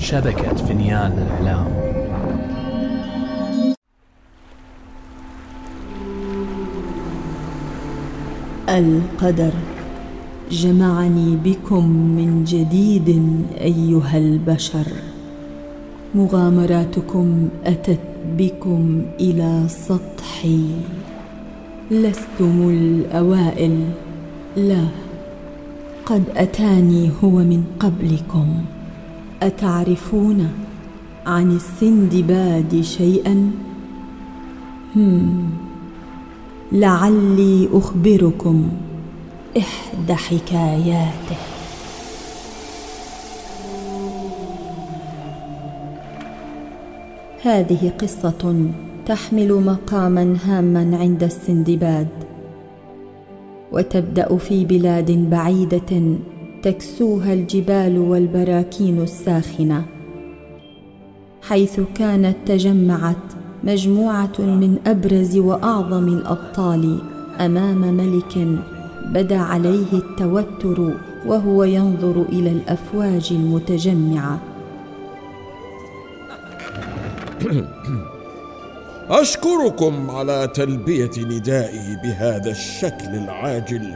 شبكة فنيان الإعلام القدر. جمعني بكم من جديد أيها البشر. مغامراتكم أتت بكم إلى سطحي. لستم الأوائل. لا قد أتاني هو من قبلكم. أتعرفون عن السندباد شيئا؟ هم لعلي أخبركم إحدى حكاياته. هذه قصة تحمل مقاما هاما عند السندباد وتبدأ في بلاد بعيدة تكسوها الجبال والبراكين الساخنة حيث كانت تجمعت مجموعة من أبرز وأعظم الأبطال أمام ملك بدا عليه التوتر وهو ينظر إلى الأفواج المتجمعة. أشكركم على تلبية ندائي بهذا الشكل العاجل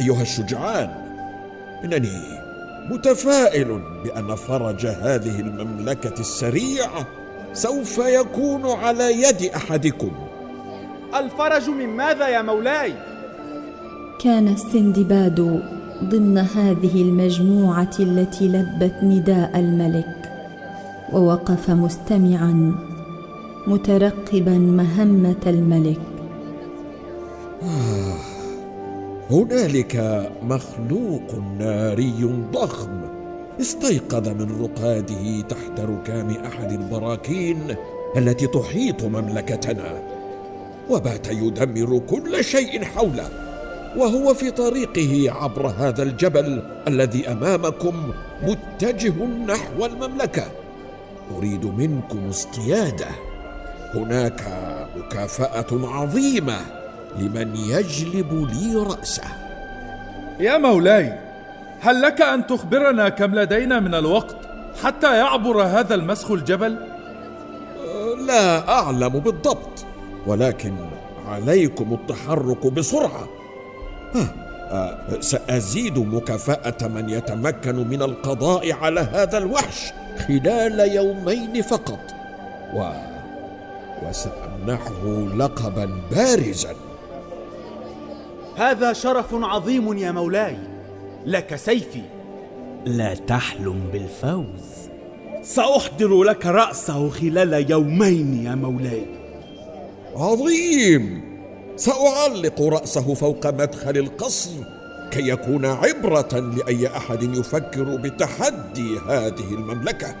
أيها الشجعان. إنني متفائل بأن فرج هذه المملكة السريع سوف يكون على يد أحدكم. الفرج من ماذا يا مولاي؟ كان السندباد ضمن هذه المجموعة التي لبت نداء الملك ووقف مستمعا مترقبا مهمة الملك. آه. هنالك مخلوق ناري ضخم استيقظ من رقاده تحت ركام أحد البراكين التي تحيط مملكتنا وبات يدمر كل شيء حوله وهو في طريقه عبر هذا الجبل الذي أمامكم متجه نحو المملكة. أريد منكم اصطياده هناك مكافأة عظيمة. لمن يجلب لي رأسه. يا مولاي هل لك أن تخبرنا كم لدينا من الوقت حتى يعبر هذا المسخ الجبل؟ لا أعلم بالضبط ولكن عليكم التحرك بسرعة. سأزيد مكافأة من يتمكن من القضاء على هذا الوحش خلال يومين فقط. و... وسأمنحه لقبا بارزا. هذا شرف عظيم يا مولاي. لك سيفي. لا تحلم بالفوز. سأحضر لك رأسه خلال يومين يا مولاي. عظيم! سأعلق رأسه فوق مدخل القصر كي يكون عبرة لأي أحد يفكر بتحدي هذه المملكة.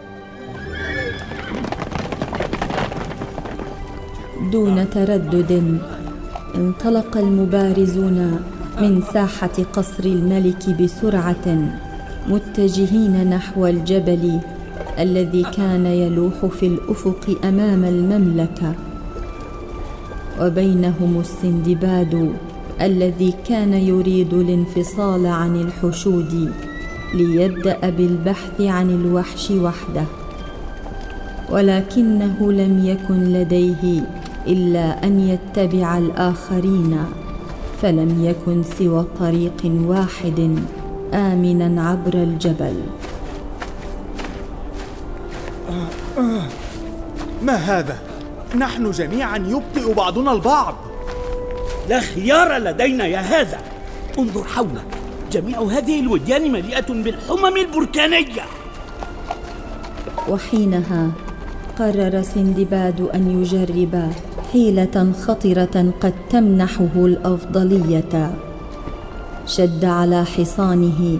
دون تردد انطلق المبارزون من ساحة قصر الملك بسرعة متجهين نحو الجبل الذي كان يلوح في الأفق أمام المملكة. وبينهم السندباد الذي كان يريد الانفصال عن الحشود ليبدأ بالبحث عن الوحش وحده. ولكنه لم يكن لديه إلا أن يتبع الآخرين فلم يكن سوى طريق واحد امنا عبر الجبل. ما هذا؟ نحن جميعا يبطئ بعضنا البعض. لا خيار لدينا يا هذا. انظر حولك. جميع هذه الوديان مليئة بالحمم البركانية. وحينها قرر سندباد أن يجرب حيلة خطرة قد تمنحه الأفضلية. شد على حصانه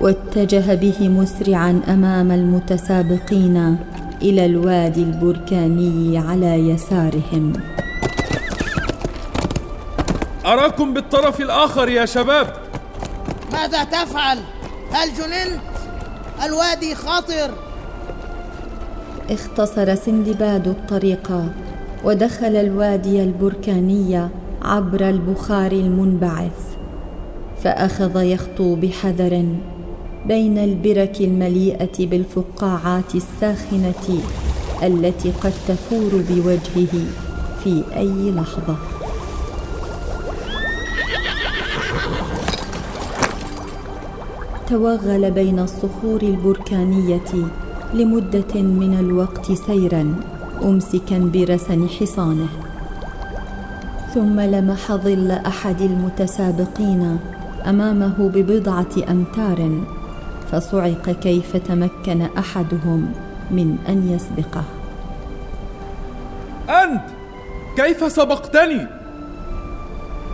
واتجه به مسرعا أمام المتسابقين إلى الوادي البركاني على يسارهم. أراكم بالطرف الآخر يا شباب. ماذا تفعل؟ هل جننت؟ الوادي خطر اختصر سندباد الطريق. ودخل الوادي البركاني عبر البخار المنبعث فأخذ يخطو بحذر بين البرك المليئة بالفقاعات الساخنة التي قد تفور بوجهه في أي لحظة. توغل بين الصخور البركانية لمدة من الوقت سيرا. أمسكا برسن حصانه ثم لمح ظل أحد المتسابقين أمامه ببضعة أمتار فصعق كيف تمكن أحدهم من أن يسبقه. أنت! كيف سبقتني؟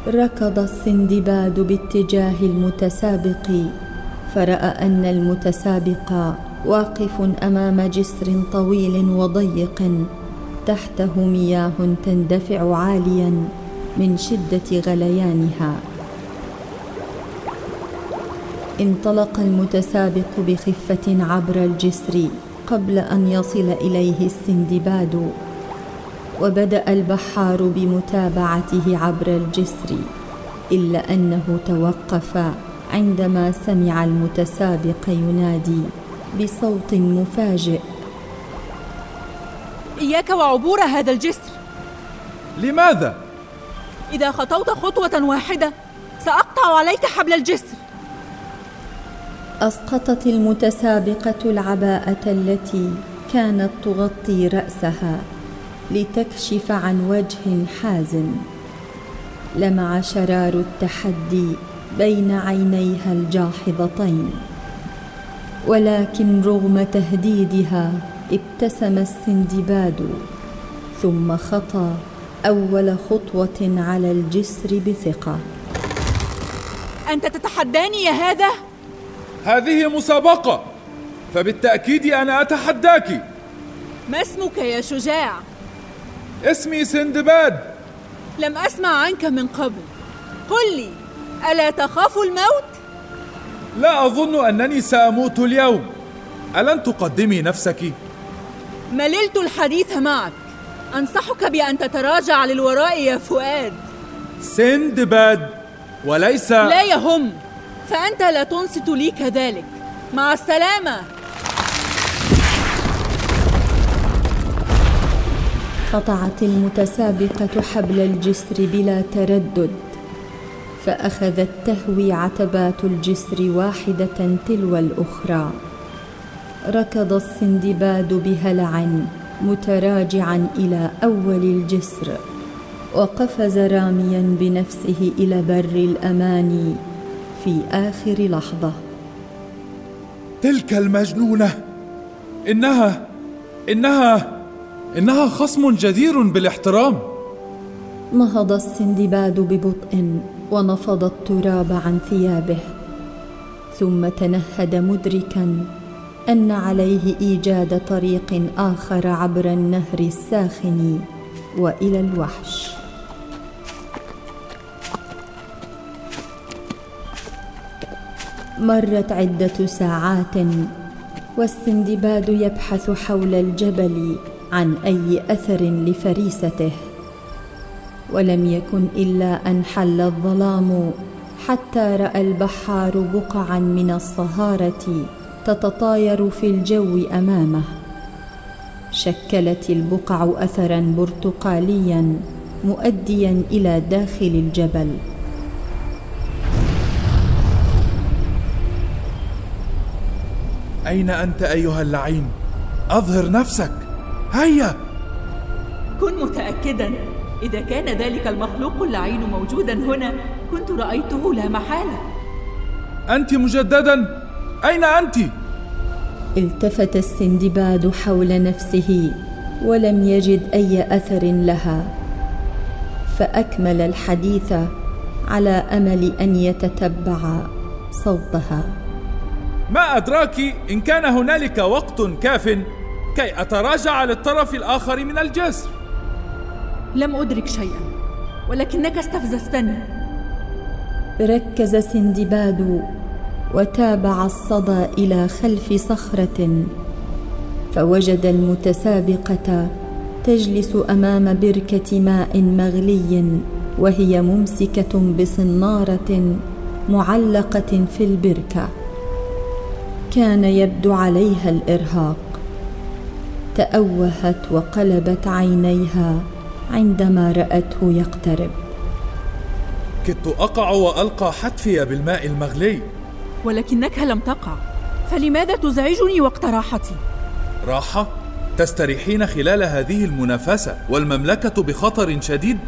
ركض السندباد باتجاه المتسابق فرأى أن المتسابق واقف أمام جسر طويل وضيق تحته مياه تندفع عاليا من شدة غليانها. انطلق المتسابق بخفة عبر الجسر قبل أن يصل إليه السندباد وبدأ البحار بمتابعته عبر الجسر إلا أنه توقف عندما سمع المتسابق ينادي. بصوت مفاجئ. إياك وعبور هذا الجسر. لماذا؟ إذا خطوت خطوة واحدة سأقطع عليك حبل الجسر. أسقطت المتسابقة العباءة التي كانت تغطي رأسها لتكشف عن وجه حازم. لمع شرار التحدي بين عينيها الجاحظتين. ولكن رغم تهديدها ابتسم السندباد ثم خطى أول خطوة على الجسر بثقة. أنت تتحداني يا هذا؟ هذه مسابقة فبالتأكيد أنا أتحداك. ما اسمك يا شجاع؟ اسمي سندباد. لم أسمع عنك من قبل. قل لي ألا تخاف الموت؟ لا أظن أنني سأموت اليوم. ألن تقدمي نفسك؟ مللت الحديث معك. أنصحك بأن تتراجع للوراء يا فؤاد. سندباد وليس لا يهم فأنت لا تنصت لي كذلك. مع السلامة. قطعت المتسابقة حبل الجسر بلا تردد. فاخذت تهوي عتبات الجسر واحدة تلو الأخرى. ركض السندباد بهلع متراجعا إلى أول الجسر وقفز راميا بنفسه إلى بر الأمان في آخر لحظة. تلك المجنونة! إنها إنها إنها خصم جدير بالاحترام! نهض السندباد ببطء ونفض التراب عن ثيابه ثم تنهد مدركا أن عليه إيجاد طريق آخر عبر النهر الساخن وإلى الوحش. مرت عدة ساعات والسندباد يبحث حول الجبل عن أي أثر لفريسته. ولم يكن إلا أن حل الظلام حتى رأى البحار بقعا من الصهارة تتطاير في الجو أمامه. شكلت البقع اثرا برتقاليا مؤديا إلى داخل الجبل. أين أنت أيها اللعين؟ أظهر نفسك. هيا! كن متاكدا. إذا كان ذلك المخلوق اللعين موجودا هنا كنت رأيته لا محالة. أنت مجددا؟ أين أنت؟ التفت السندباد حول نفسه ولم يجد أي أثر لها فأكمل الحديث على أمل أن يتتبع صوتها. ما أدراك إن كان هنالك وقت كاف كي أتراجع للطرف الآخر من الجسر. لم أدرك شيئا ولكنك استفززتني. ركز سندباد وتابع الصدى إلى خلف صخرة فوجد المتسابقة تجلس أمام بركة ماء مغلي وهي ممسكة بصنارة معلقة في البركة. كان يبدو عليها الإرهاق. تأوهت وقلبت عينيها. عندما رأته يقترب. كدت أقع وألقى حتفي بالماء المغلي. ولكنك لم تقع. فلماذا تزعجني وقت راحتي؟ راحة تستريحين خلال هذه المنافسة والمملكة بخطر شديد.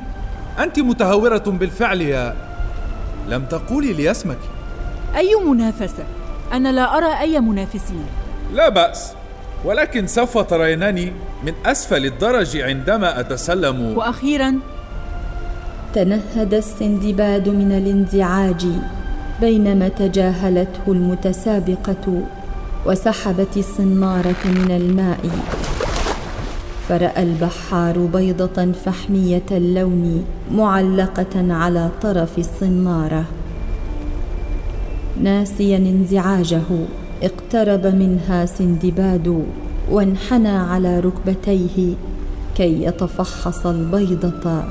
أنت متهورة بالفعل يا لم تقولي لي اسمك. أي منافسة؟ أنا لا أرى أي منافسين. لا بأس. ولكن سوف ترينني من أسفل الدرج عندما أتسلم. وأخيرا تنهد السندباد من الانزعاج بينما تجاهلته المتسابقة وسحبت الصناره من الماء. فرأى البحار بيضة فحمية اللون معلقة على طرف الصناره ناسيا انزعاجه. اقترب منها سندباد وانحنى على ركبتيه كي يتفحص البيضة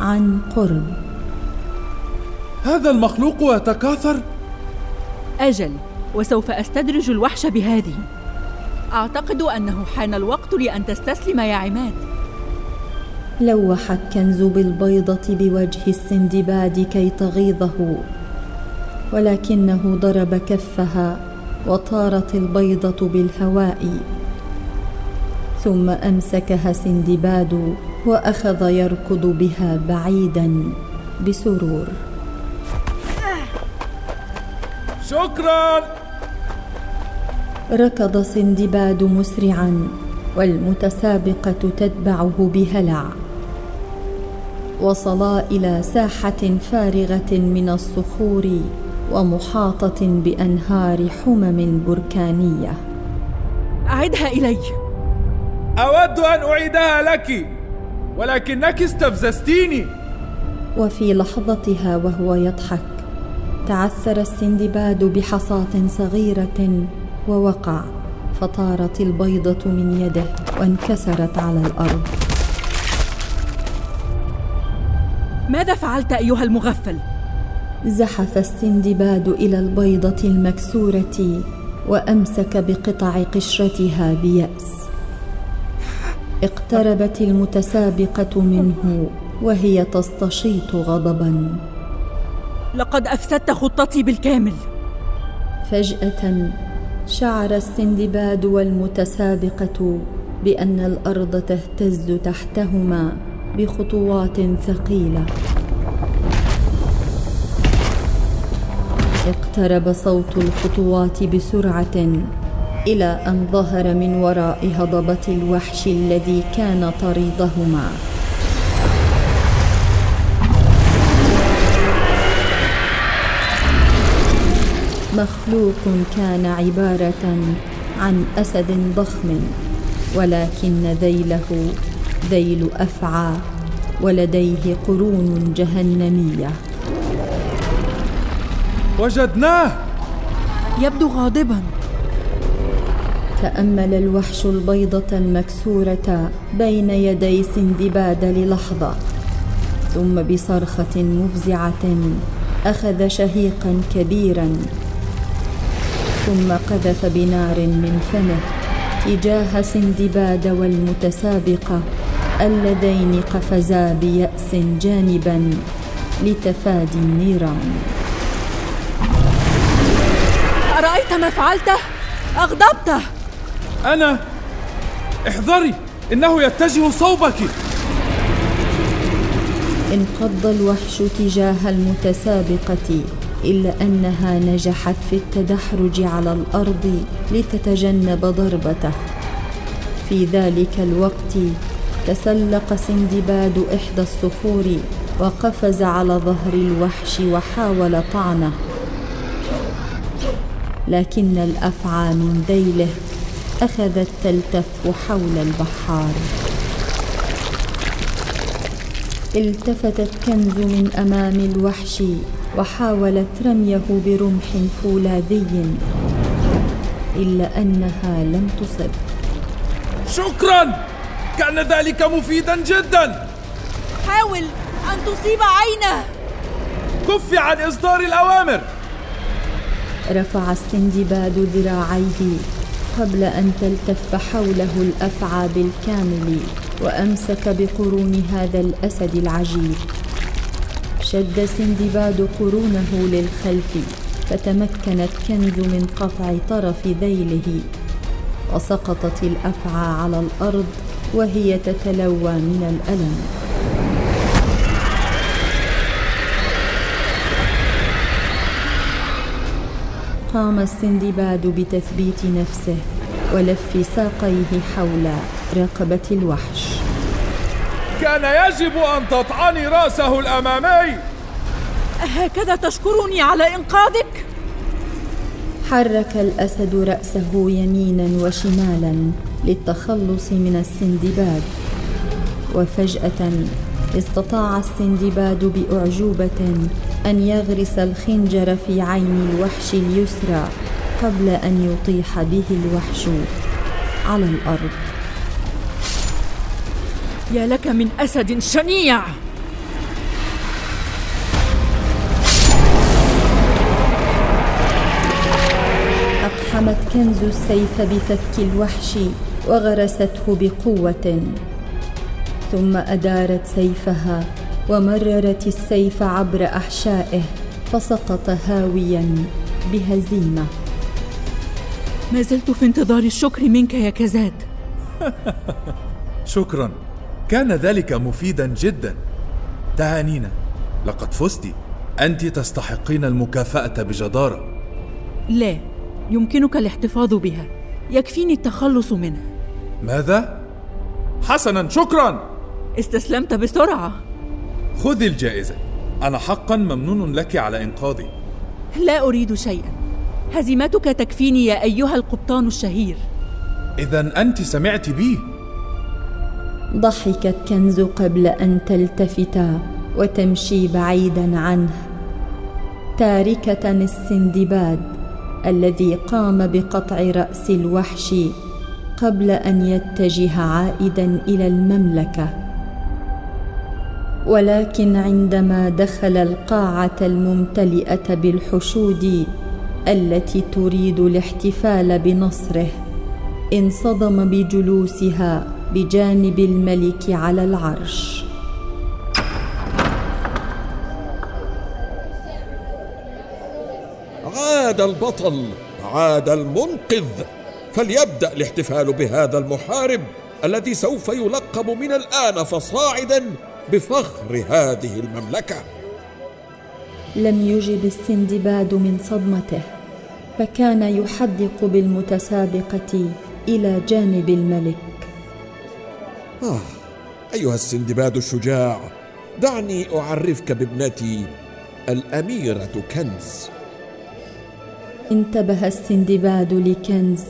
عن قرب. هذا المخلوق يتكاثر أجل وسوف أستدرج الوحش بهذه. أعتقد أنه حان الوقت لأن تستسلم يا عماد. لوح الكنز بالبيضة بوجه السندباد كي تغيظه ولكنه ضرب كفها وطارت البيضة بالهواء. ثم أمسكها سندباد وأخذ يركض بها بعيدا بسرور. شكرا. ركض سندباد مسرعا والمتسابقة تتبعه بهلع. وصلا إلى ساحة فارغة من الصخور ومحاطة بأنهار حمم بركانية. أعدها إلي. أود أن أعيدها لك ولكنك استفززتيني. وفي لحظتها وهو يضحك تعثر السندباد بحصاة صغيرة ووقع فطارت البيضة من يده وانكسرت على الأرض. ماذا فعلت أيها المغفل؟ زحف السندباد إلى البيضة المكسورة وأمسك بقطع قشرتها بيأس. اقتربت المتسابقة منه وهي تستشيط غضبا. لقد أفسدت خطتي بالكامل. فجأة شعر السندباد والمتسابقة بأن الأرض تهتز تحتهما بخطوات ثقيلة. اقترب صوت الخطوات بسرعة إلى أن ظهر من وراء هضبة الوحش الذي كان طريدهما. مخلوق كان عبارة عن أسد ضخم ولكن ذيله ذيل أفعى ولديه قرون جهنمية. وجدناه. يبدو غاضبا. تأمل الوحش البيضة المكسورة بين يدي سندباد للحظة ثم بصرخة مفزعة أخذ شهيقا كبيرا ثم قذف بنار من فمه تجاه سندباد والمتسابقه اللذين قفزا بيأس جانبا لتفادي النيران. أرأيت ما فعلته اغضبته أنا. احذري إنه يتجه صوبك. انقض الوحش تجاه المتسابقة إلا أنها نجحت في التدحرج على الأرض لتتجنب ضربته. في ذلك الوقت تسلق سندباد إحدى الصخور وقفز على ظهر الوحش وحاول طعنه. لكن الأفعى من ذيله اخذت تلتف حول البحار. التفتت كنز من أمام الوحش وحاولت رميه برمح فولاذي إلا أنها لم تصب. شكرا! كان ذلك مفيدا جدا! حاول أن تصيب عينه! كفي عن إصدار الأوامر! رفع السندباد ذراعيه قبل أن تلتف حوله الأفعى بالكامل وأمسك بقرون هذا الأسد العجيب. شد سندباد قرونه للخلف فتمكنت كنز من قطع طرف ذيله. وسقطت الأفعى على الأرض وهي تتلوى من الألم. قام السندباد بتثبيت نفسه ولف ساقيه حول رقبة الوحش. كان يجب أن تطعني رأسه الأمامي. هكذا تشكرني على إنقاذك؟ حرك الأسد رأسه يمينا وشمالا للتخلص من السندباد. وفجأة استطاع السندباد بأعجوبة أن يغرس الخنجر في عين الوحش اليسرى قبل أن يطيح به الوحش على الأرض. يا لك من أسد شنيع! أقحمت كنز السيف بفك الوحش وغرسته بقوة ثم أدارت سيفها ومررت السيف عبر أحشائه فسقط هاويا بهزيمة. ما زلت في انتظار الشكر منك يا كزاد. شكرا. كان ذلك مفيدا جدا. تهانينا لقد فزت. أنت تستحقين المكافأة بجدارة. لا يمكنك الاحتفاظ بها. يكفيني التخلص منها. ماذا؟ حسنا شكرا. استسلمت بسرعة. خذي الجائزة. أنا حقا ممنون لك على إنقاذي. لا أريد شيئا. هزيمتك تكفيني يا أيها القبطان الشهير. اذا أنت سمعت بي. ضحكت كنز قبل أن تلتفت وتمشي بعيدا عنه. تاركة السندباد الذي قام بقطع رأس الوحش قبل أن يتجه عائدا إلى المملكة. ولكن عندما دخل القاعة الممتلئة بالحشود التي تريد الاحتفال بنصره انصدم بجلوسها بجانب الملك على العرش. عاد البطل عاد المنقذ. فليبدأ الاحتفال بهذا المحارب الذي سوف يلقب من الآن فصاعدا بفخر هذه المملكة. لم يجب السندباد من صدمته فكان يحدق بالمتسابقة إلى جانب الملك. آه أيها السندباد الشجاع دعني أعرفك بابنتي الأميرة كنز. انتبه السندباد لكنز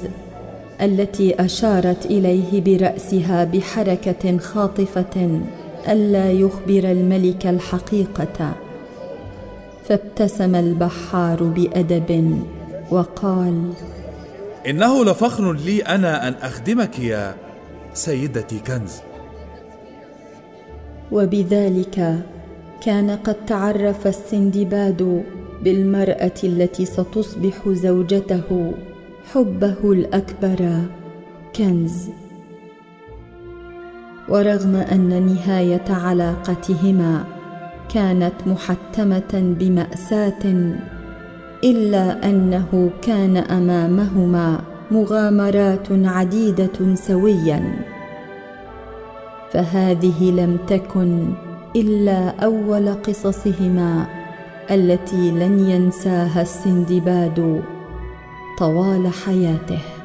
التي أشارت إليه برأسها بحركة خاطفة. ألا يخبر الملك الحقيقة. فابتسم البحار بأدب وقال إنه لفخر لي أنا أن أخدمك يا سيدتي كنز. وبذلك كان قد تعرف السندباد بالمرأة التي ستصبح زوجته حبه الأكبر كنز. ورغم أن نهاية علاقتهما كانت محتمة بمأساة إلا أنه كان أمامهما مغامرات عديدة سويا. فهذه لم تكن إلا أول قصصهما التي لن ينساها السندباد طوال حياته.